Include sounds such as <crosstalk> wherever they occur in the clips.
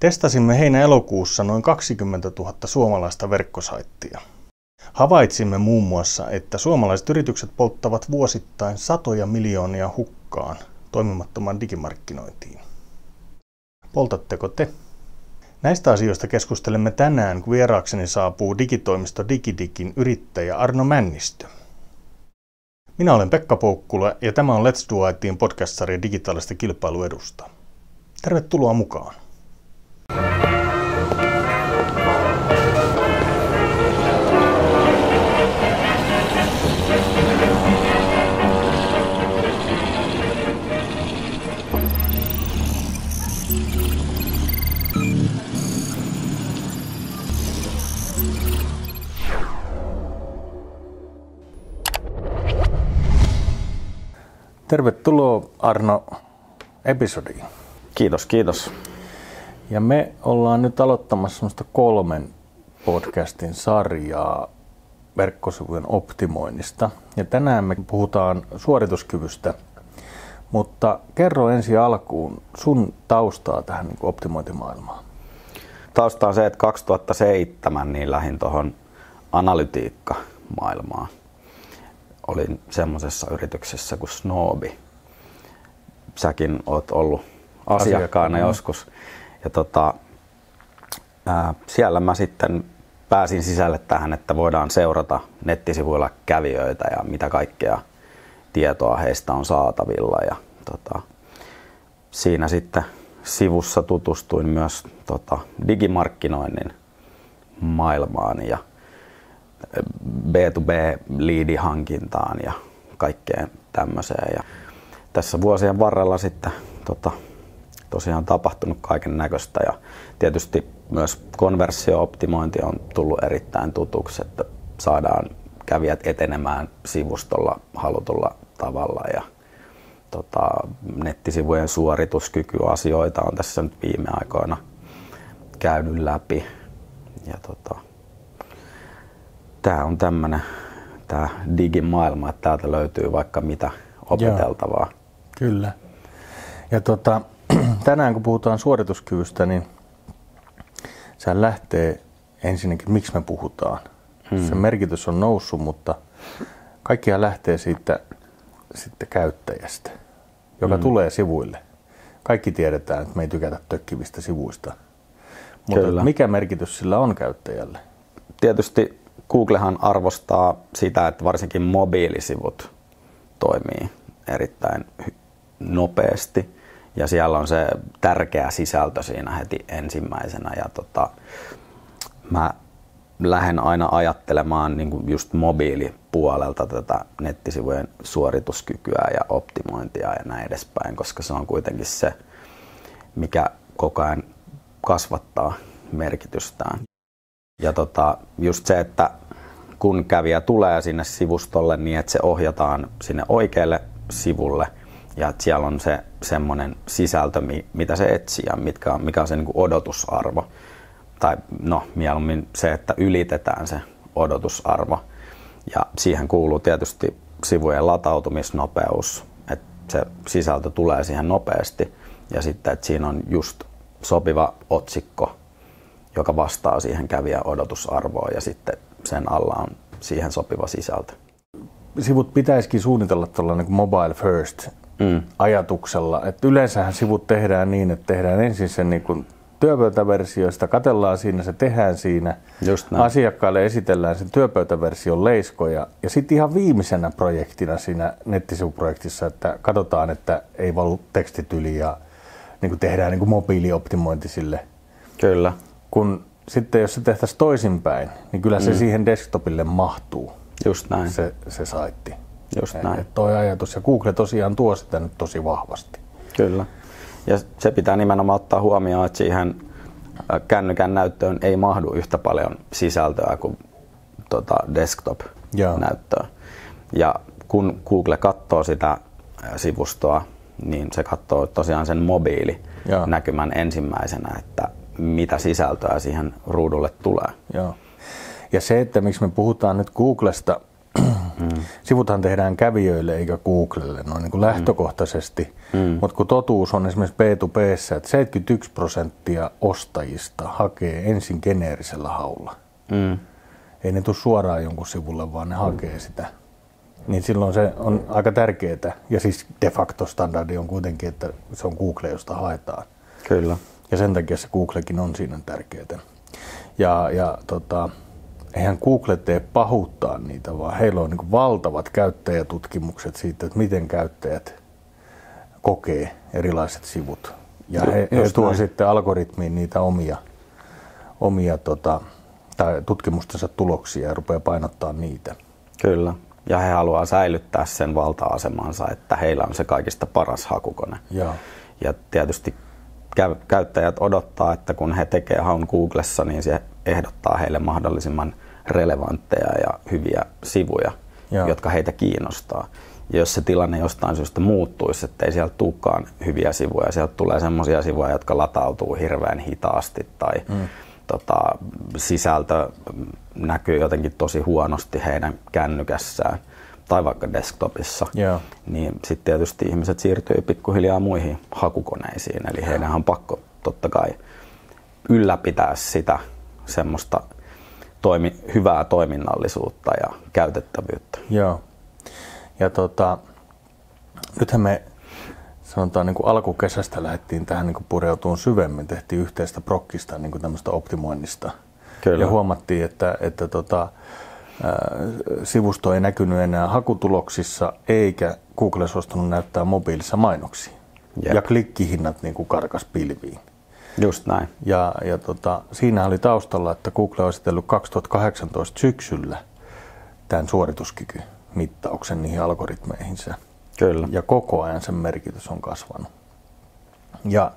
Testasimme heinä-elokuussa noin 20 000 suomalaista verkkosaittia. Havaitsimme muun muassa, että suomalaiset yritykset polttavat vuosittain satoja miljoonia hukkaan toimimattoman digimarkkinointiin. Poltatteko te? Näistä asioista keskustelemme tänään, kun vieraakseni saapuu digitoimisto Digidigin yrittäjä Arno Männistö. Minä olen Pekka Poukkula ja tämä on Let's Do ITin podcast-sarja digitaalista kilpailuedusta. Tervetuloa mukaan! Tervetuloa Arno episodiin. Kiitos, kiitos. Ja me ollaan nyt aloittamassa semmoista kolmen podcastin sarjaa verkkosivujen optimoinnista. Ja tänään me puhutaan suorituskyvystä, mutta kerro ensi alkuun sun taustaa tähän niin optimointimaailmaan. Tausta on se, että 2007 niin lähdin tuohon analytiikka-maailmaan olin semmoisessa yrityksessä kuin Snobi. Säkin oot ollut asiakkaana joskus. Ja tota, ää, siellä mä sitten pääsin sisälle tähän, että voidaan seurata nettisivuilla kävijöitä ja mitä kaikkea tietoa heistä on saatavilla. Ja tota, siinä sitten sivussa tutustuin myös tota, digimarkkinoinnin maailmaan ja B2B-liidihankintaan ja kaikkeen tämmöiseen. Ja tässä vuosien varrella sitten tota, tosiaan tapahtunut kaiken näköistä ja tietysti myös konversio-optimointi on tullut erittäin tutuksi, että saadaan kävijät etenemään sivustolla halutulla tavalla ja tota, nettisivujen suorituskykyasioita on tässä nyt viime aikoina käynyt läpi. Ja tota, tämä on tämmöinen tämä digimaailma, että täältä löytyy vaikka mitä opeteltavaa. Joo, kyllä. Ja tota, tänään kun puhutaan suorituskyvystä, niin se lähtee ensinnäkin, miksi me puhutaan. Hmm. Se merkitys on noussut, mutta kaikkia lähtee siitä sitten käyttäjästä, joka hmm. tulee sivuille. Kaikki tiedetään, että me ei tykätä tökkivistä sivuista. Mutta mikä merkitys sillä on käyttäjälle? Tietysti Googlehan arvostaa sitä, että varsinkin mobiilisivut toimii erittäin nopeasti ja siellä on se tärkeä sisältö siinä heti ensimmäisenä ja tota, mä lähden aina ajattelemaan niin kuin just mobiilipuolelta tätä nettisivujen suorituskykyä ja optimointia ja näin edespäin, koska se on kuitenkin se, mikä koko ajan kasvattaa merkitystään. Ja tota, just se, että kun kävijä tulee sinne sivustolle niin, että se ohjataan sinne oikealle sivulle ja että siellä on se semmoinen sisältö, mitä se etsii ja mitkä on, mikä on se niin kuin odotusarvo. Tai no, mieluummin se, että ylitetään se odotusarvo. Ja siihen kuuluu tietysti sivujen latautumisnopeus, että se sisältö tulee siihen nopeasti ja sitten, että siinä on just sopiva otsikko joka vastaa siihen kävijän odotusarvoon ja sitten sen alla on siihen sopiva sisältö. Sivut pitäisikin suunnitella tällä niin mobile first mm. ajatuksella. Että yleensähän sivut tehdään niin, että tehdään ensin sen niin kuin työpöytäversio, sitä katellaan siinä, se tehdään siinä. Just näin. Asiakkaalle esitellään sen työpöytäversion leiskoja. Ja sitten ihan viimeisenä projektina siinä nettisivuprojektissa, että katsotaan, että ei valu tekstit yli ja niin kuin tehdään niin kuin mobiilioptimointi sille. Kyllä kun sitten jos se tehtäisiin toisinpäin, niin kyllä se mm. siihen desktopille mahtuu. Just näin. Se, se saitti. Just näin. Et toi ajatus. Ja Google tosiaan tuo sitä nyt tosi vahvasti. Kyllä. Ja se pitää nimenomaan ottaa huomioon, että siihen äh, kännykän näyttöön ei mahdu yhtä paljon sisältöä kuin tota desktop-näyttöä. Ja kun Google katsoo sitä äh, sivustoa, niin se katsoo tosiaan sen mobiili näkymän ensimmäisenä, että mitä sisältöä siihen ruudulle tulee. Joo. Ja se, että miksi me puhutaan nyt Googlesta, Mm. Sivuthan tehdään kävijöille eikä Googlelle noin niin kuin mm. lähtökohtaisesti, mm. mutta kun totuus on esimerkiksi B2B, että 71 prosenttia ostajista hakee ensin geneerisellä haulla. Mm. Ei ne tule suoraan jonkun sivulle, vaan ne hakee sitä. Niin silloin se on aika tärkeää. Ja siis de facto standardi on kuitenkin, että se on Google, josta haetaan. Kyllä. Ja sen takia se Googlekin on siinä tärkeää. Ja, ja tota, eihän Google tee pahuuttaa niitä, vaan heillä on niin valtavat käyttäjätutkimukset siitä, että miten käyttäjät kokee erilaiset sivut. Ja he, he tuo sitten algoritmiin niitä omia, omia tota, tai tutkimustensa tuloksia ja rupeaa painottaa niitä. Kyllä. Ja he haluaa säilyttää sen valta-asemansa, että heillä on se kaikista paras hakukone. Ja, ja tietysti käyttäjät odottaa, että kun he tekee haun Googlessa, niin se ehdottaa heille mahdollisimman relevantteja ja hyviä sivuja, Joo. jotka heitä kiinnostaa. Ja jos se tilanne jostain syystä muuttuisi, että ei sieltä tulekaan hyviä sivuja, sieltä tulee sellaisia sivuja, jotka latautuu hirveän hitaasti tai mm. tota, sisältö näkyy jotenkin tosi huonosti heidän kännykässään tai vaikka desktopissa, yeah. niin sitten tietysti ihmiset siirtyy pikkuhiljaa muihin hakukoneisiin. Eli heidän on pakko totta kai ylläpitää sitä semmoista toimi, hyvää toiminnallisuutta ja käytettävyyttä. Joo. Ja tota, nythän me sanotaan niin kuin alkukesästä lähdettiin tähän niin kuin pureutuun syvemmin, tehtiin yhteistä prokkista niin kuin tämmöistä optimoinnista. Kyllä. Ja huomattiin, että, että tota, sivusto ei näkynyt enää hakutuloksissa eikä Google suostunut näyttää mobiilissa mainoksia. Jep. Ja klikkihinnat niin kuin karkas pilviin. Just näin. Ja, ja tota, siinä oli taustalla, että Google on esitellyt 2018 syksyllä tämän suorituskykymittauksen niihin algoritmeihinsa. Kyllä. Ja koko ajan sen merkitys on kasvanut. Ja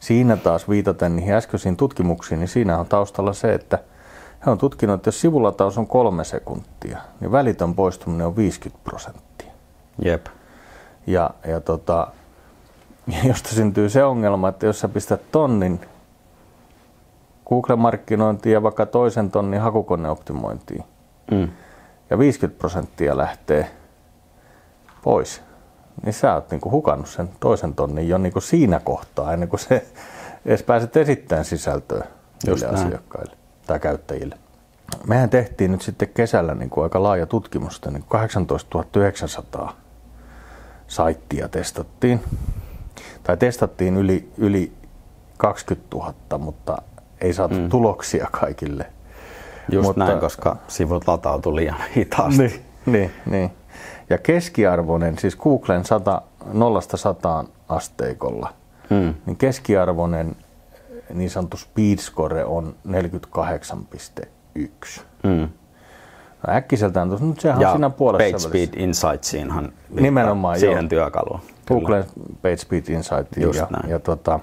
siinä taas viitaten niihin äskeisiin tutkimuksiin, niin siinä on taustalla se, että he on tutkinut, että jos sivulataus on kolme sekuntia, niin välitön poistuminen on 50 prosenttia. Jep. Ja, ja tota, <laughs> josta syntyy se ongelma, että jos sä pistät tonnin Google-markkinointiin ja vaikka toisen tonnin hakukoneoptimointiin, mm. ja 50 prosenttia lähtee pois, niin sä oot niinku hukannut sen toisen tonnin jo niinku siinä kohtaa, ennen kuin se <laughs> edes pääset esittämään sisältöä niille asiakkaille tai käyttäjille. Mehän tehtiin nyt sitten kesällä niin kuin aika laaja tutkimus, niin 18 900 saittia testattiin tai testattiin yli, yli 20 000, mutta ei saatu mm. tuloksia kaikille. Just mutta, näin, koska sivut latautui liian hitaasti. Niin, niin, niin. Ja keskiarvoinen, siis Googlen 100, 0-100 asteikolla, mm. niin keskiarvoinen niin sanottu speed score on 48,1. Mm. No äkkiseltään tuossa, nyt sehän ja on siinä puolessa Page Speed Insightsiinhan Nimenomaan, siihen joo. työkaluun. Google Page Speed Insight. Just ja, näin. ja tota,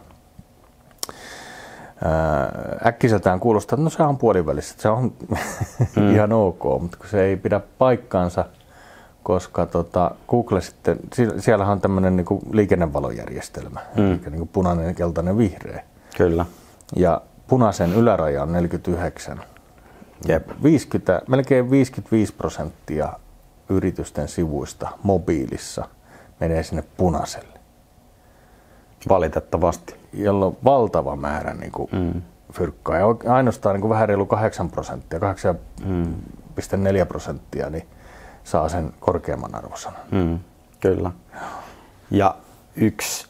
äkkiseltään kuulostaa, että no se on puolivälissä, se on <laughs> mm. ihan ok, mutta kun se ei pidä paikkaansa, koska tota, Google sitten, siellä on tämmöinen niin liikennevalojärjestelmä, mm. eli niin punainen, keltainen, vihreä. Kyllä. Ja punaisen yläraja on 49. Jep. 50, melkein 55 prosenttia yritysten sivuista mobiilissa menee sinne punaiselle. Valitettavasti. Jolloin on valtava määrä niin kuin mm. fyrkkaa. Ja ainoastaan niin kuin vähän reilu 8 prosenttia, 8,4 mm. prosenttia, niin saa sen korkeamman arvosanan. Mm. Kyllä. Ja yksi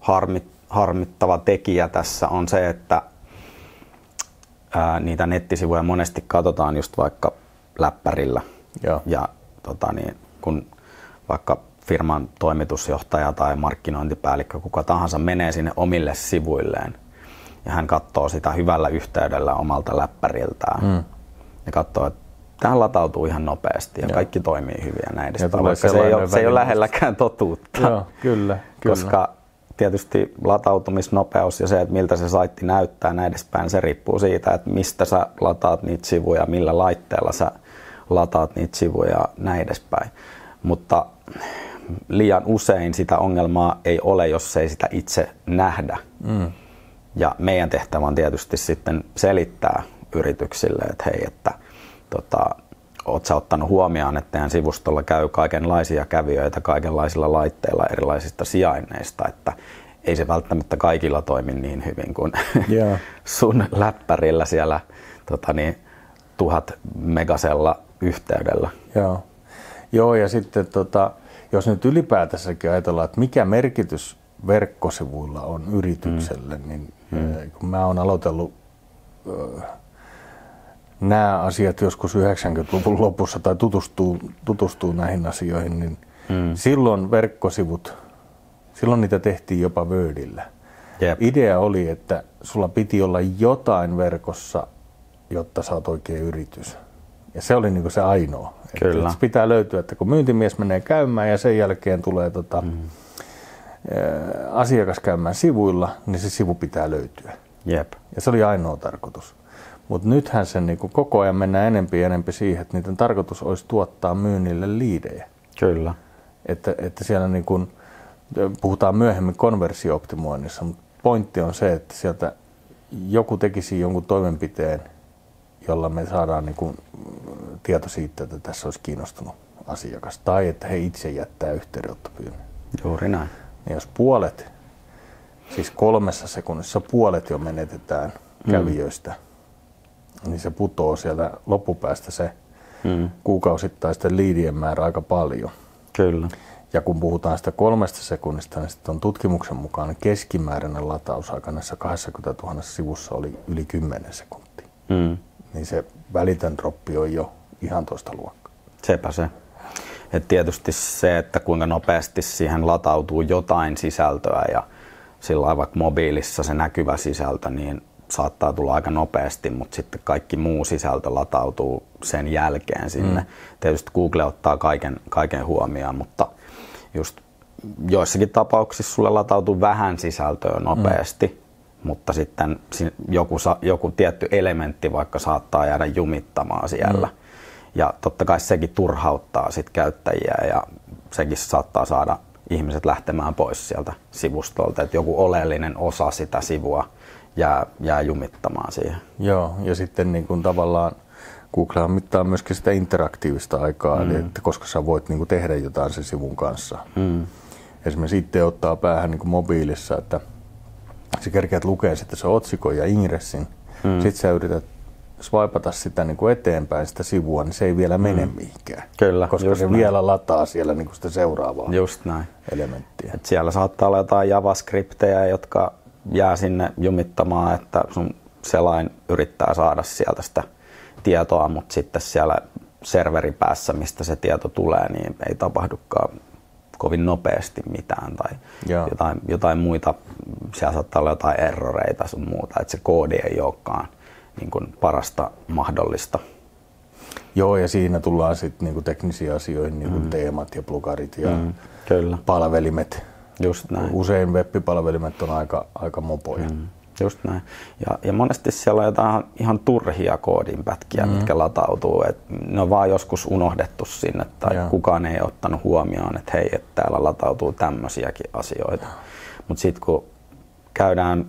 harmit, harmittava tekijä tässä on se, että ää, niitä nettisivuja monesti katsotaan just vaikka läppärillä. Joo. Ja tota, niin, kun vaikka firman toimitusjohtaja tai markkinointipäällikkö, kuka tahansa menee sinne omille sivuilleen ja hän katsoo sitä hyvällä yhteydellä omalta läppäriltään mm. ja katsoo, että tähän latautuu ihan nopeasti ja Joo. kaikki toimii hyvin ja näin edespäin, vaikka se ei, ole, se ei ole lähelläkään totuutta. Joo, kyllä, kyllä. Koska tietysti latautumisnopeus ja se, että miltä se saitti näyttää näin edespäin, se riippuu siitä, että mistä sä lataat niitä sivuja, millä laitteella sä lataat niitä sivuja ja näin edespäin. Mutta liian usein sitä ongelmaa ei ole, jos ei sitä itse nähdä. Mm. Ja meidän tehtävä on tietysti sitten selittää yrityksille, että hei, että tota, oot sä ottanut huomioon, että teidän sivustolla käy kaikenlaisia kävijöitä kaikenlaisilla laitteilla erilaisista sijainneista, että ei se välttämättä kaikilla toimi niin hyvin kuin <laughs> Joo. sun läppärillä siellä tota niin, tuhat megasella yhteydellä. Joo. Joo, ja sitten tota, jos nyt ylipäätänsäkin ajatellaan, että mikä merkitys verkkosivuilla on yritykselle, mm. niin mm. kun mä oon aloitellut nämä asiat joskus 90-luvun lopussa tai tutustuu, tutustuu näihin asioihin, niin mm. silloin verkkosivut, silloin niitä tehtiin jopa Wordillä. Jep. Idea oli, että sulla piti olla jotain verkossa, jotta sä oot oikein yritys. Ja se oli niin se ainoa. Kyllä. Että, pitää löytyä, että kun myyntimies menee käymään ja sen jälkeen tulee tota, mm. asiakas käymään sivuilla, niin se sivu pitää löytyä. Jep. Ja se oli ainoa tarkoitus. Mutta nythän se niin kuin koko ajan mennään enempi ja enempi siihen, että niiden tarkoitus olisi tuottaa myynnille liidejä. Kyllä. Että, että siellä niin kuin, puhutaan myöhemmin konversiooptimoinnissa, mutta pointti on se, että sieltä joku tekisi jonkun toimenpiteen, jolla me saadaan niin kuin tieto siitä, että tässä olisi kiinnostunut asiakas. Tai että he itse jättää yhteydenottopyynnön. Juuri näin. Ja jos puolet, siis kolmessa sekunnissa puolet jo menetetään mm. kävijöistä, niin se putoo siellä loppupäästä se mm. kuukausittaisten liidien määrä aika paljon. Kyllä. Ja kun puhutaan sitä kolmesta sekunnista, niin sitten on tutkimuksen mukaan keskimääräinen latausaika näissä 20 000 sivussa oli yli 10 sekuntia. Mm. Niin se välitön droppi on jo ihan toista luokkaa. Sepä se. Et tietysti se, että kuinka nopeasti siihen latautuu jotain sisältöä ja sillä vaikka mobiilissa se näkyvä sisältö, niin saattaa tulla aika nopeasti, mutta sitten kaikki muu sisältö latautuu sen jälkeen sinne. Mm. Tietysti Google ottaa kaiken, kaiken huomioon, mutta just joissakin tapauksissa sulle latautuu vähän sisältöä nopeasti, mm. Mutta sitten joku, joku tietty elementti vaikka saattaa jäädä jumittamaan siellä. Mm. Ja totta kai sekin turhauttaa sit käyttäjiä ja sekin saattaa saada ihmiset lähtemään pois sieltä sivustolta, että joku oleellinen osa sitä sivua jää, jää jumittamaan siihen. Joo, ja sitten niin kuin tavallaan Google mittaa myöskin sitä interaktiivista aikaa, mm. eli että koska sä voit niin kuin tehdä jotain sen sivun kanssa. Mm. Esimerkiksi itse ottaa päähän niin kuin mobiilissa, että sä kerkeät lukea sitten se otsikon ja ingressin, mm. sitten sä yrität swipata sitä niin kuin eteenpäin sitä sivua, niin se ei vielä mene mm. mihinkään. Kyllä, koska se näin. vielä lataa siellä niin kuin sitä seuraavaa just näin. elementtiä. Et siellä saattaa olla jotain JavaScriptejä, jotka jää sinne jumittamaan, että sun selain yrittää saada sieltä sitä tietoa, mutta sitten siellä serveripäässä, mistä se tieto tulee, niin ei tapahdukaan kovin nopeasti mitään tai jotain, jotain muita, siellä saattaa olla jotain erroreita sun muuta, että se koodi ei olekaan niin kuin parasta mahdollista. Joo, ja siinä tullaan sitten niin teknisiin asioihin, niin kuin mm. teemat ja plugarit ja mm, kyllä. palvelimet. Just näin. Usein web-palvelimet on aika, aika mopoja. Mm. Just näin. Ja, ja monesti siellä on jotain ihan turhia koodinpätkiä, mm. mitkä latautuu. Et ne on vaan joskus unohdettu sinne tai ja. kukaan ei ottanut huomioon, että hei, että täällä latautuu tämmöisiäkin asioita. Mutta sitten kun käydään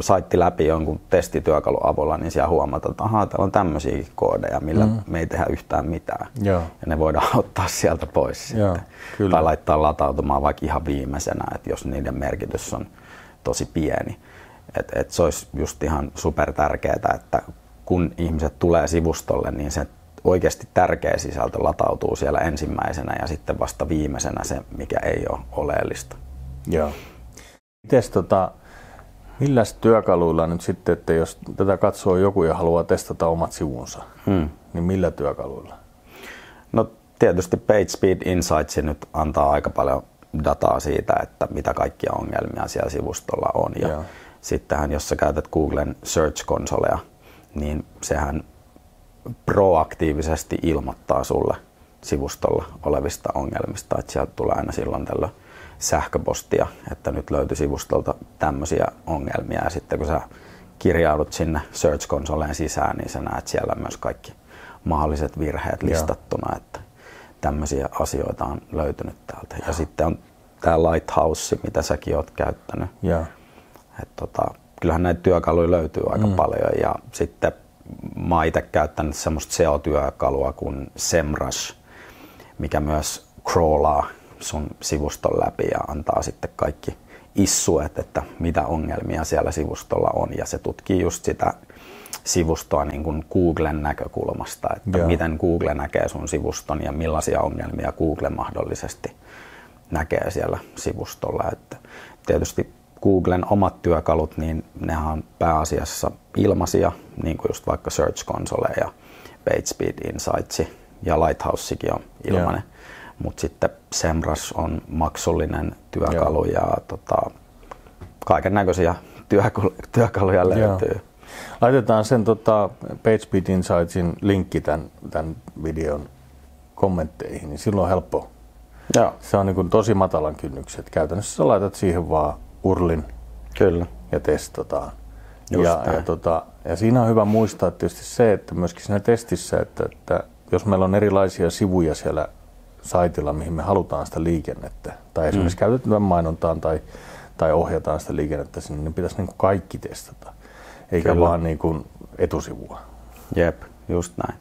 saitti läpi jonkun testityökalun avulla, niin siellä huomataan, että ahaa, täällä on tämmöisiä koodeja, millä mm. me ei tehdä yhtään mitään. Joo. Ja ne voidaan <laughs> ottaa sieltä pois Joo, sitten. Kyllä. Tai laittaa latautumaan vaikka ihan viimeisenä, että jos niiden merkitys on tosi pieni. Et, et se olisi just ihan super tärkeää, että kun ihmiset tulee sivustolle, niin se oikeasti tärkeä sisältö latautuu siellä ensimmäisenä ja sitten vasta viimeisenä se, mikä ei ole oleellista. Joo. Mites tota, Millä työkaluilla nyt sitten, että jos tätä katsoo joku ja haluaa testata omat sivunsa, hmm. niin millä työkaluilla? No tietysti PageSpeed Insights nyt antaa aika paljon dataa siitä, että mitä kaikkia ongelmia siellä sivustolla on. Ja Joo. Sittenhän, jos sä käytät Googlen Search Consolea, niin sehän proaktiivisesti ilmoittaa sulle sivustolla olevista ongelmista, että sieltä tulee aina silloin tällöin sähköpostia, että nyt löytyi sivustolta tämmöisiä ongelmia ja sitten kun sä kirjaudut sinne Search Consoleen sisään, niin sä näet siellä myös kaikki mahdolliset virheet listattuna, että tämmöisiä asioita on löytynyt täältä. Ja sitten on tämä Lighthouse, mitä säkin oot käyttänyt. Ja. Et tota, kyllähän näitä työkaluja löytyy aika mm. paljon ja sitten mä oon itse käyttänyt semmoista SEO-työkalua kuin SEMrush, mikä myös crawlaa sun sivuston läpi ja antaa sitten kaikki issuet, että mitä ongelmia siellä sivustolla on ja se tutkii just sitä sivustoa niin kuin Googlen näkökulmasta, että Joo. miten Google näkee sun sivuston ja millaisia ongelmia Google mahdollisesti näkee siellä sivustolla. Että tietysti Googlen omat työkalut, niin ne on pääasiassa ilmaisia, niin kuin just vaikka Search Console ja PageSpeed Insights ja Lighthousekin on ilmainen. Mutta sitten Semrush on maksullinen työkalu Joo. ja tota, kaiken näköisiä työkaluja löytyy. Joo. Laitetaan sen tota, PageSpeed Insightsin linkki tämän, tämän videon kommentteihin, niin silloin on helppo. Joo. Se on niin kuin tosi matalan kynnykset. Käytännössä sä laitat siihen vaan urlin Kyllä. ja testataan. Just ja, ja, tota, ja siinä on hyvä muistaa tietysti se, että myöskin siinä testissä, että, että jos meillä on erilaisia sivuja siellä saitilla, mihin me halutaan sitä liikennettä, tai esimerkiksi mm. käytetään mainontaan tai, tai ohjataan sitä liikennettä sinne, niin pitäisi niin kuin kaikki testata eikä Kyllä. vaan niin kuin etusivua. Jep, just näin.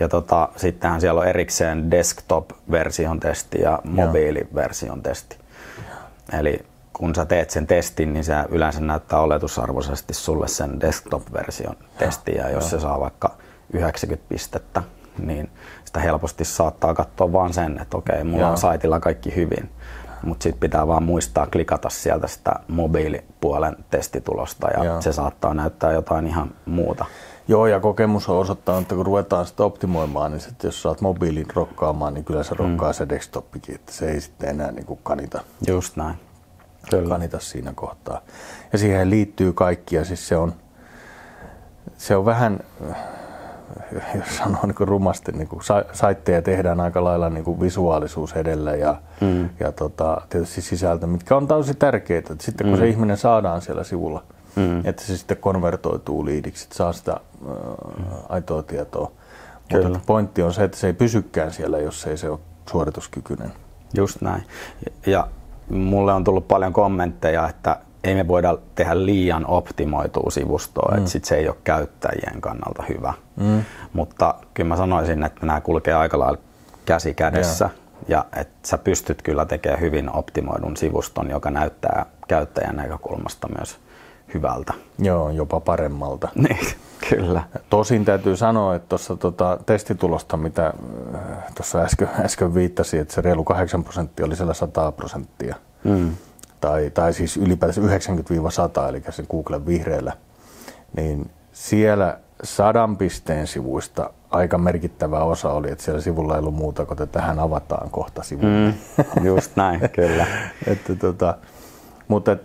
Ja tota, sittenhän siellä on erikseen desktop-version testi ja mobiiliversion testi. Eli kun sä teet sen testin, niin se yleensä näyttää oletusarvoisesti sulle sen desktop-version testin. Ja jos se saa vaikka 90 pistettä, niin sitä helposti saattaa katsoa vaan sen, että okei, mulla on saitilla kaikki hyvin mutta sitten pitää vaan muistaa klikata sieltä sitä mobiilipuolen testitulosta ja Joo. se saattaa näyttää jotain ihan muuta. Joo, ja kokemus on osoittanut, että kun ruvetaan sitä optimoimaan, niin sitten jos saat mobiilin rokkaamaan, niin kyllä se mm. rokkaa mm. se desktopikin, että se ei sitten enää niin kuin kanita. Just näin. Kyllä. Kanita siinä kohtaa. Ja siihen liittyy kaikki, ja siis se on, se on vähän, <laughs> jos sanoo niin rumasti, niin kuin saitteja tehdään aika lailla niin kuin visuaalisuus edellä ja, mm. ja tota, tietysti sisältö, mitkä on tosi tärkeitä. Että sitten kun mm. se ihminen saadaan siellä sivulla, mm. että se sitten konvertoituu liidiksi, että saa sitä äh, aitoa tietoa. Kyllä. Mutta pointti on se, että se ei pysykään siellä, jos ei se ole suorituskykyinen. Just näin. Ja mulle on tullut paljon kommentteja, että ei me voida tehdä liian optimoitua sivustoa, mm. että sit se ei ole käyttäjien kannalta hyvä. Mm. Mutta kyllä mä sanoisin, että nämä kulkee aika lailla käsi kädessä yeah. ja että sä pystyt kyllä tekemään hyvin optimoidun sivuston, joka näyttää käyttäjän näkökulmasta myös hyvältä. Joo, jopa paremmalta. <laughs> Niin, kyllä. Tosin täytyy sanoa, että tuossa tota testitulosta, mitä äh, tuossa äsken, <laughs> äsken viittasi, että se reilu 8 prosenttia oli siellä 100 prosenttia. Mm tai, tai siis ylipäätänsä 90-100, eli se Googlen vihreällä, niin siellä sadan pisteen sivuista aika merkittävä osa oli, että siellä sivulla ei ollut muuta kuin, että tähän avataan kohta sivulle. Mm, just näin, kyllä. <laughs> että, tota, mutta et,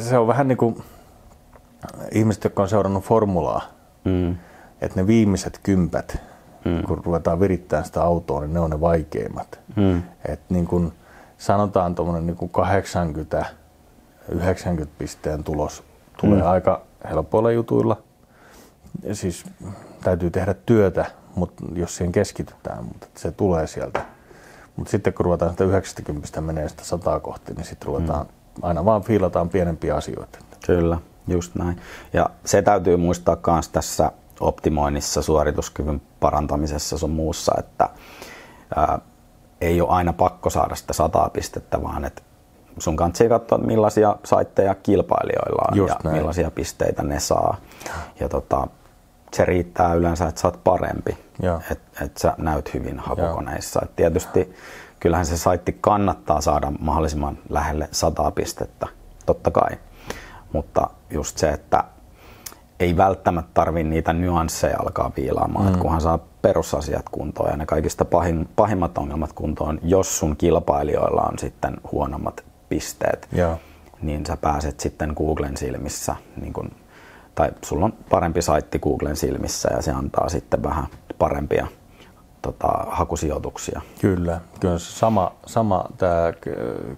se on vähän niin kuin ihmiset, jotka on seurannut formulaa, mm. että ne viimeiset kympät, mm. kun ruvetaan virittämään sitä autoa, niin ne on ne vaikeimmat. Mm. Et niin kuin, sanotaan tuommoinen niin 80 90 pisteen tulos tulee mm. aika helpoilla jutuilla. Siis täytyy tehdä työtä, mutta jos siihen keskitytään, mutta se tulee sieltä. Mutta sitten kun ruvetaan sitä 90 menee sitä 100 kohti, niin sitten ruvetaan, mm. aina vaan fiilataan pienempiä asioita. Kyllä, just näin. Ja se täytyy muistaa myös tässä optimoinnissa, suorituskyvyn parantamisessa sun muussa, että ää, ei ole aina pakko saada sitä sataa pistettä, vaan että sun kanssa katsoa, millaisia saitteja kilpailijoilla on Just ja näin. millaisia pisteitä ne saa. Ja tota, se riittää yleensä, että sä oot parempi, että et sä näyt hyvin hakukoneissa. Et tietysti kyllähän se saitti kannattaa saada mahdollisimman lähelle sataa pistettä, totta kai. Mutta just se, että ei välttämättä tarvi niitä nyansseja alkaa viilaamaan, mm. että kunhan saa perusasiat kuntoon ja ne kaikista pahin, pahimmat ongelmat kuntoon, jos sun kilpailijoilla on sitten huonommat pisteet, ja. niin sä pääset sitten Googlen silmissä, niin kun, tai sulla on parempi saitti Googlen silmissä ja se antaa sitten vähän parempia tota, hakusijoituksia. Kyllä, kyllä sama, sama tämä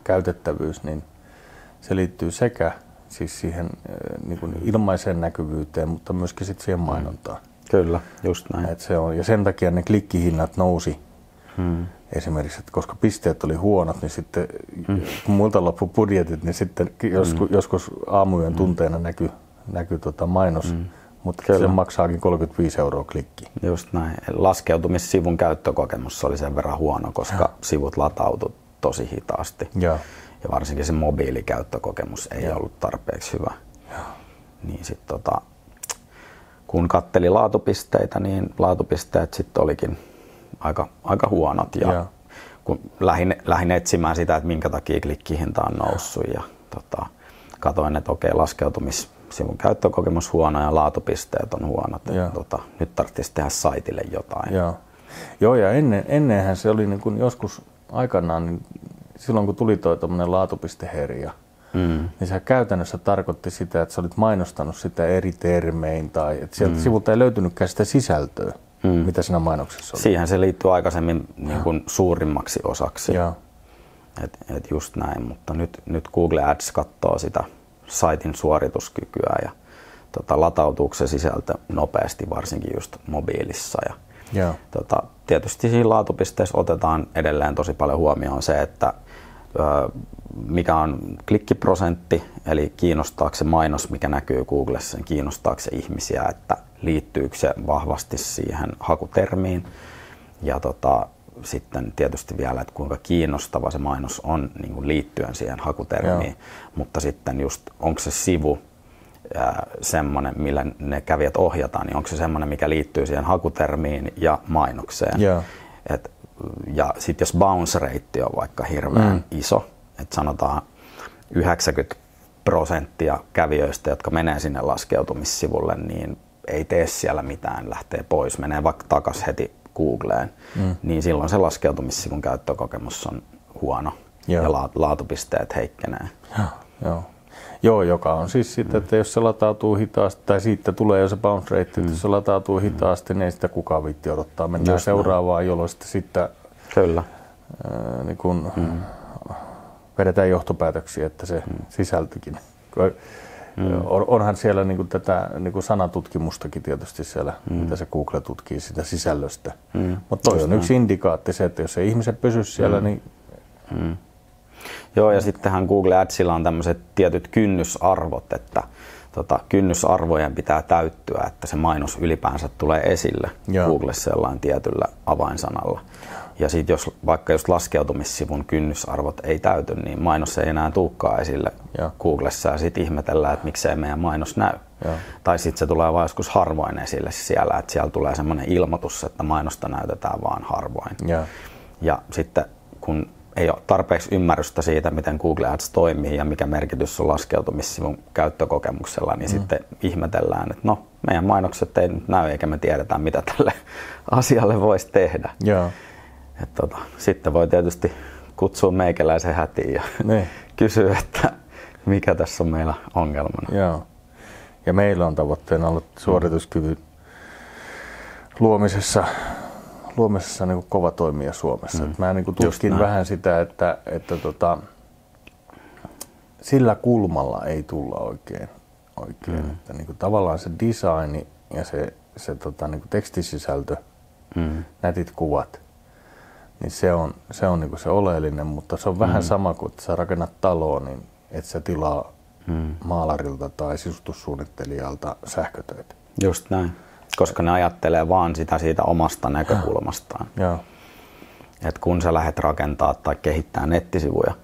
käytettävyys, niin se liittyy sekä siis siihen niin kuin ilmaiseen näkyvyyteen, mutta myöskin sitten siihen mainontaan. Kyllä, just näin. Et se on, ja sen takia ne klikkihinnat nousi hmm. esimerkiksi, että koska pisteet oli huonot, niin sitten hmm. kun muilta loppu budjetit, niin sitten joskus, hmm. joskus aamuyön hmm. tunteena näkyy näky tota mainos, hmm. mutta Kyllä. se maksaakin 35 euroa klikki. Just näin. Laskeutumissivun käyttökokemus oli sen verran huono, koska sivut latautu tosi hitaasti. Joo. Ja varsinkin se mobiilikäyttökokemus ei Joo. ollut tarpeeksi hyvä. Niin sit tota, kun katteli laatupisteitä, niin laatupisteet sitten olikin aika, aika huonot. Ja Joo. kun lähdin, lähdin etsimään sitä, että minkä takia klikkihinta on noussut ja tota, katoin, että okei, laskeutumissivun käyttökokemus huono ja laatupisteet on huonot. Et, tota, nyt tarvitsisi tehdä saitille jotain. Joo, Joo ja ennen, ennenhän se oli niin kuin joskus aikanaan, niin silloin kun tuli toi tuommoinen laatupisteherja, Mm. niin sehän käytännössä tarkoitti sitä, että sä olit mainostanut sitä eri termein tai että sieltä mm. sivulta ei löytynytkään sitä sisältöä, mm. mitä siinä mainoksessa oli. Siihen se liittyy aikaisemmin niin kuin suurimmaksi osaksi. Joo, Et, et just näin, mutta nyt, nyt Google Ads katsoo sitä saitin suorituskykyä ja tota, latautuuko se sisältö nopeasti, varsinkin just mobiilissa. Ja, joo, tota, tietysti siinä laatupisteessä otetaan edelleen tosi paljon huomioon se, että mikä on klikkiprosentti, eli kiinnostaako se mainos, mikä näkyy Googlessa, niin kiinnostaako se ihmisiä, että liittyykö se vahvasti siihen hakutermiin. Ja tota, sitten tietysti vielä, että kuinka kiinnostava se mainos on niin kuin liittyen siihen hakutermiin, Joo. mutta sitten just onko se sivu ää, semmoinen, millä ne kävijät ohjataan, niin onko se semmoinen, mikä liittyy siihen hakutermiin ja mainokseen. Joo. Et, ja sitten jos bounce rate on vaikka hirveän mm. iso, että sanotaan 90 prosenttia kävijöistä, jotka menee sinne laskeutumissivulle, niin ei tee siellä mitään, lähtee pois, menee vaikka takas heti Googleen, mm. niin silloin se laskeutumissivun käyttökokemus on huono Joo. ja la- laatupisteet heikkenee. joo, joo. Joo, joka on siis sitä, että jos se latautuu hitaasti, tai siitä tulee jo se bounce rate, että jos se latautuu hitaasti, niin ei sitä kukaan viitti odottaa. Mennään Just näin. seuraavaan, jolloin sitten, sitten Kyllä. ää, niin kun, vedetään johtopäätöksiä, että se sisältökin. On, onhan siellä niin kuin tätä niin kuin sanatutkimustakin tietysti siellä, mitä se Google tutkii sitä sisällöstä. Mm. Mutta toi on yksi indikaatti se, että jos ei ihmiset pysy siellä, niin Joo, ja sittenhän Google Adsilla on tämmöiset tietyt kynnysarvot, että tota, kynnysarvojen pitää täyttyä, että se mainos ylipäänsä tulee esille Joo. Googlessa jollain tietyllä avainsanalla. Ja sitten jos vaikka just laskeutumissivun kynnysarvot ei täyty, niin mainos ei enää tulekaan esille Joo. Googlessa ja sitten ihmetellään, että miksei meidän mainos näy. Joo. Tai sitten se tulee vain joskus harvoin esille siellä, että siellä tulee semmoinen ilmoitus, että mainosta näytetään vaan harvoin. Joo. Ja sitten kun ei ole tarpeeksi ymmärrystä siitä, miten Google Ads toimii ja mikä merkitys on laskeutumissivun käyttökokemuksella, niin mm. sitten ihmetellään, että no, meidän mainokset ei nyt näy eikä me tiedetä, mitä tälle <laughs> asialle voisi tehdä. Joo. Et tota, sitten voi tietysti kutsua meikäläisen hätiin ja Niin. <laughs> kysyä, että mikä tässä on meillä ongelmana. Joo. Ja meillä on tavoitteena ollut suorituskyvyn luomisessa, luomisessa niin kova toimija Suomessa. Mm. Mä niin kuin tutkin vähän sitä, että, että tota, sillä kulmalla ei tulla oikein. oikein. Mm. Että niin kuin tavallaan se design ja se, se tota, niin kuin tekstisisältö, Mm. nätit kuvat, niin se on se, on niin kuin se oleellinen, mutta se on vähän sama kuin, että sä rakennat taloa, niin et sä tilaa Mm. maalarilta tai sisustussuunnittelijalta sähkötöitä. Just näin. Koska ne ajattelee vaan sitä siitä omasta näkökulmastaan. Joo. Et kun sä lähdet rakentaa tai kehittää nettisivuja,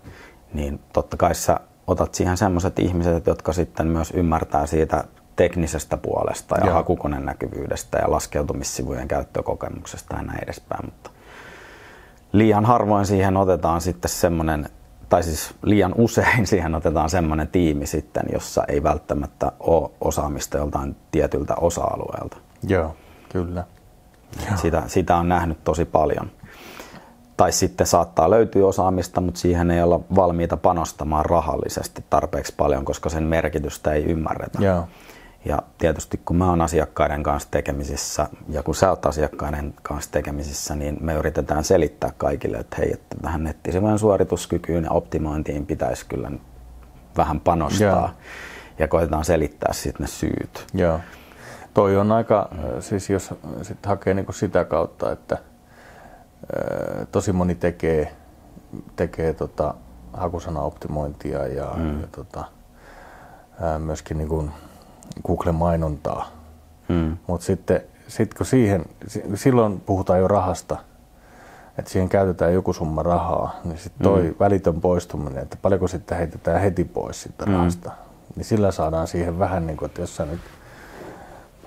niin totta kai sä otat siihen semmoiset ihmiset, jotka sitten myös ymmärtää siitä teknisestä puolesta ja Joo. hakukoneen näkyvyydestä ja laskeutumissivujen käyttökokemuksesta ja näin edespäin. Mutta liian harvoin siihen otetaan sitten semmoinen, tai siis liian usein <laughs> siihen otetaan semmoinen tiimi sitten, jossa ei välttämättä ole osaamista joltain tietyltä osa-alueelta. Joo, kyllä. Sitä, sitä on nähnyt tosi paljon. Tai sitten saattaa löytyä osaamista, mutta siihen ei olla valmiita panostamaan rahallisesti tarpeeksi paljon, koska sen merkitystä ei ymmärretä. Joo. Ja tietysti kun mä oon asiakkaiden kanssa tekemisissä ja kun sä oot asiakkaiden kanssa tekemisissä, niin me yritetään selittää kaikille, että hei, että tähän nettisivujen suorituskykyyn ja optimointiin pitäisi kyllä vähän panostaa. Joo. Ja koitetaan selittää sitten ne syyt. Joo. Toi on aika, äh, siis jos sit hakee niinku sitä kautta, että äh, tosi moni tekee, tekee tota hakusanaoptimointia ja, mm. ja tota, ää, myöskin niinku Google-mainontaa Mm. Mutta sitten sit kun siihen, silloin puhutaan jo rahasta, että siihen käytetään joku summa rahaa, niin sitten toi mm. välitön poistuminen, että paljonko sitten heitetään heti pois siitä mm. rahasta, niin sillä saadaan siihen vähän niin kuin, että jos sä nyt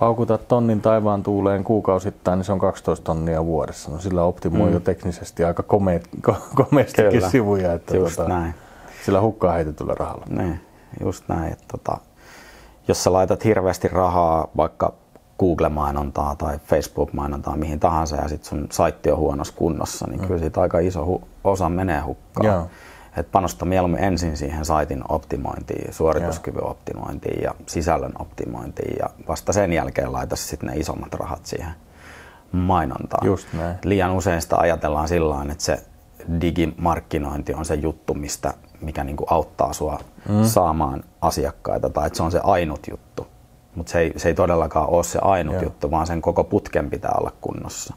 paukutat tonnin taivaan tuuleen kuukausittain, niin se on 12 tonnia vuodessa. No sillä optimoi mm. jo teknisesti aika kome, komeastikin sivuja, että just tota, näin. sillä hukkaa heitetyllä rahalla. Niin, just näin. Että tota, jos sä laitat hirveästi rahaa vaikka Google-mainontaa tai Facebook-mainontaa, mihin tahansa, ja sitten sun saitti on huonossa kunnossa, niin mm. kyllä siitä aika iso hu- osa menee hukkaan. Joo. Et panosta mieluummin ensin siihen saitin optimointiin, suorituskyvyn optimointiin ja sisällön optimointiin ja vasta sen jälkeen laita sitten ne isommat rahat siihen mainontaan. Just näin. Liian usein sitä ajatellaan sillä että se digimarkkinointi on se juttu, mistä, mikä niinku auttaa sua mm. saamaan asiakkaita tai että se on se ainut juttu. Mutta se ei, se ei todellakaan ole se ainut Joo. juttu, vaan sen koko putken pitää olla kunnossa.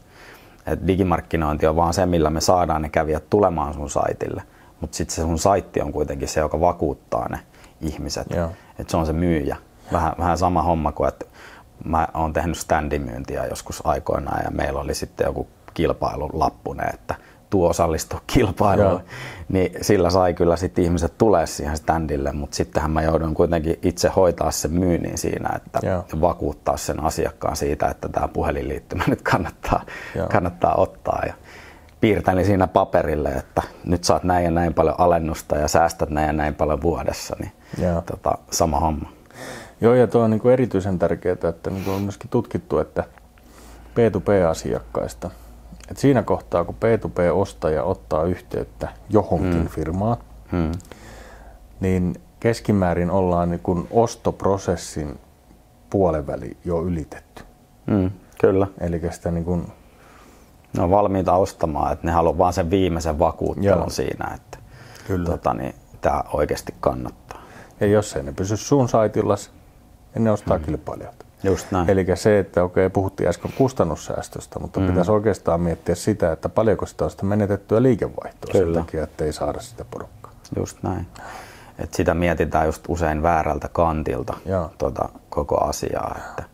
Et digimarkkinointi on vaan se, millä me saadaan ne kävijät tulemaan sun saitille. Mutta sitten se sun saitti on kuitenkin se, joka vakuuttaa ne ihmiset. Että se on se myyjä. Vähän, vähän sama homma kuin, että mä oon tehnyt standimyyntiä joskus aikoinaan ja meillä oli sitten joku kilpailun lappune, että tuu osallistua kilpailuun, Joo. niin sillä sai kyllä sitten ihmiset tulee siihen standille, mutta sittenhän mä joudun kuitenkin itse hoitaa sen myynnin siinä, että Joo. vakuuttaa sen asiakkaan siitä, että tämä puhelinliittymä nyt kannattaa, kannattaa ottaa. Ja piirtäni siinä paperille, että nyt saat näin ja näin paljon alennusta ja säästät näin ja näin paljon vuodessa, niin tota, sama homma. Joo, ja tuo on niin kuin erityisen tärkeää, että niin kuin on myöskin tutkittu, että P2P-asiakkaista – et siinä kohtaa, kun P2P-ostaja ottaa yhteyttä johonkin hmm. firmaan, hmm. niin keskimäärin ollaan niin kun ostoprosessin puoliväli jo ylitetty. Hmm, kyllä. Eli sitä niin kun... Ne on valmiita ostamaan, että ne haluaa vain sen viimeisen vakuuttelun Joo. siinä, että kyllä. Tota, niin, tämä oikeasti kannattaa. Ja jos ei ne pysy sun saitillas, niin ne ostaa hmm. kilpailijoilta. Just näin. Eli se, että okei, puhuttiin äsken kustannussäästöstä, mutta mm. pitäisi oikeastaan miettiä sitä, että paljonko sitä on sitä menetettyä liikevaihtoa Kyllä. sen takia, että ei saada sitä porukkaa. Just näin. Et sitä mietitään just usein väärältä kantilta tuota, koko asiaa. Että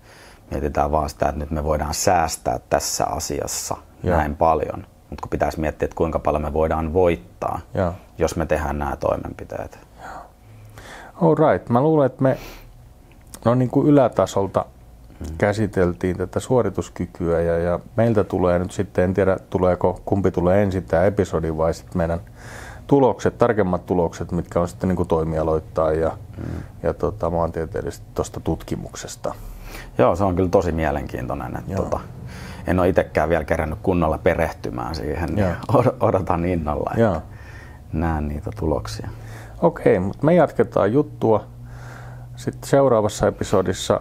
mietitään vaan sitä, että nyt me voidaan säästää tässä asiassa ja. näin paljon. Mutta kun pitäisi miettiä, että kuinka paljon me voidaan voittaa, ja. jos me tehdään nämä toimenpiteet. All right. Mä luulen, että me no niin kuin ylätasolta käsiteltiin tätä suorituskykyä ja, ja meiltä tulee nyt sitten, en tiedä tuleeko, kumpi tulee ensin tämä episodi vai sitten meidän tulokset, tarkemmat tulokset, mitkä on sitten niin kuin toimialoittaa ja, mm. ja tota, maantieteellisesti tuosta tutkimuksesta. Joo, se on kyllä tosi mielenkiintoinen. Että tota, en ole itsekään vielä kerännyt kunnolla perehtymään siihen, niin <laughs> odotan innolla, että Joo. näen niitä tuloksia. Okei, mutta me jatketaan juttua sitten seuraavassa episodissa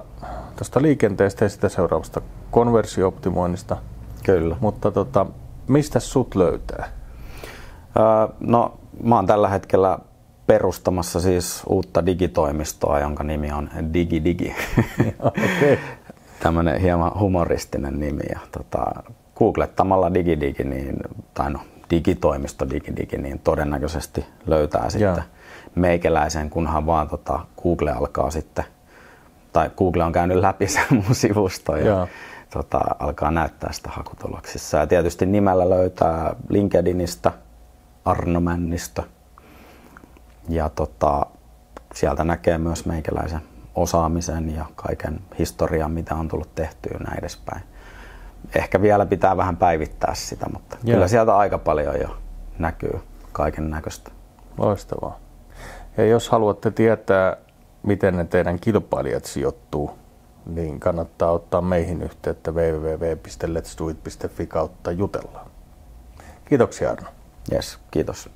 tästä liikenteestä ja sitä seuraavasta konversiooptimoinnista. Kyllä. Mutta tota, mistä sut löytää? Öö, no, mä oon tällä hetkellä perustamassa siis uutta digitoimistoa, jonka nimi on DigiDigi. okay. Tämmöinen hieman humoristinen nimi. Ja, tota, googlettamalla DigiDigi, niin, tai no, digitoimisto DigiDigi, niin todennäköisesti löytää sitten yeah. meikäläisen, kunhan vaan tota, Google alkaa sitten tai Google on käynyt läpi sen <laughs> mun sivusto ja tota, alkaa näyttää sitä hakutuloksissa. Ja tietysti nimellä löytää LinkedInistä, Arno Männistä ja tota, sieltä näkee myös meikäläisen osaamisen ja kaiken historian, mitä on tullut tehtyä näin edespäin. Ehkä vielä pitää vähän päivittää sitä, mutta Joo. kyllä sieltä aika paljon jo näkyy kaiken näköistä. Loistavaa. Ja jos haluatte tietää miten ne teidän kilpailijat sijoittuu, niin kannattaa ottaa meihin yhteyttä www.letsduit.fi kautta jutellaan. Kiitoksia Arno. Yes, kiitos.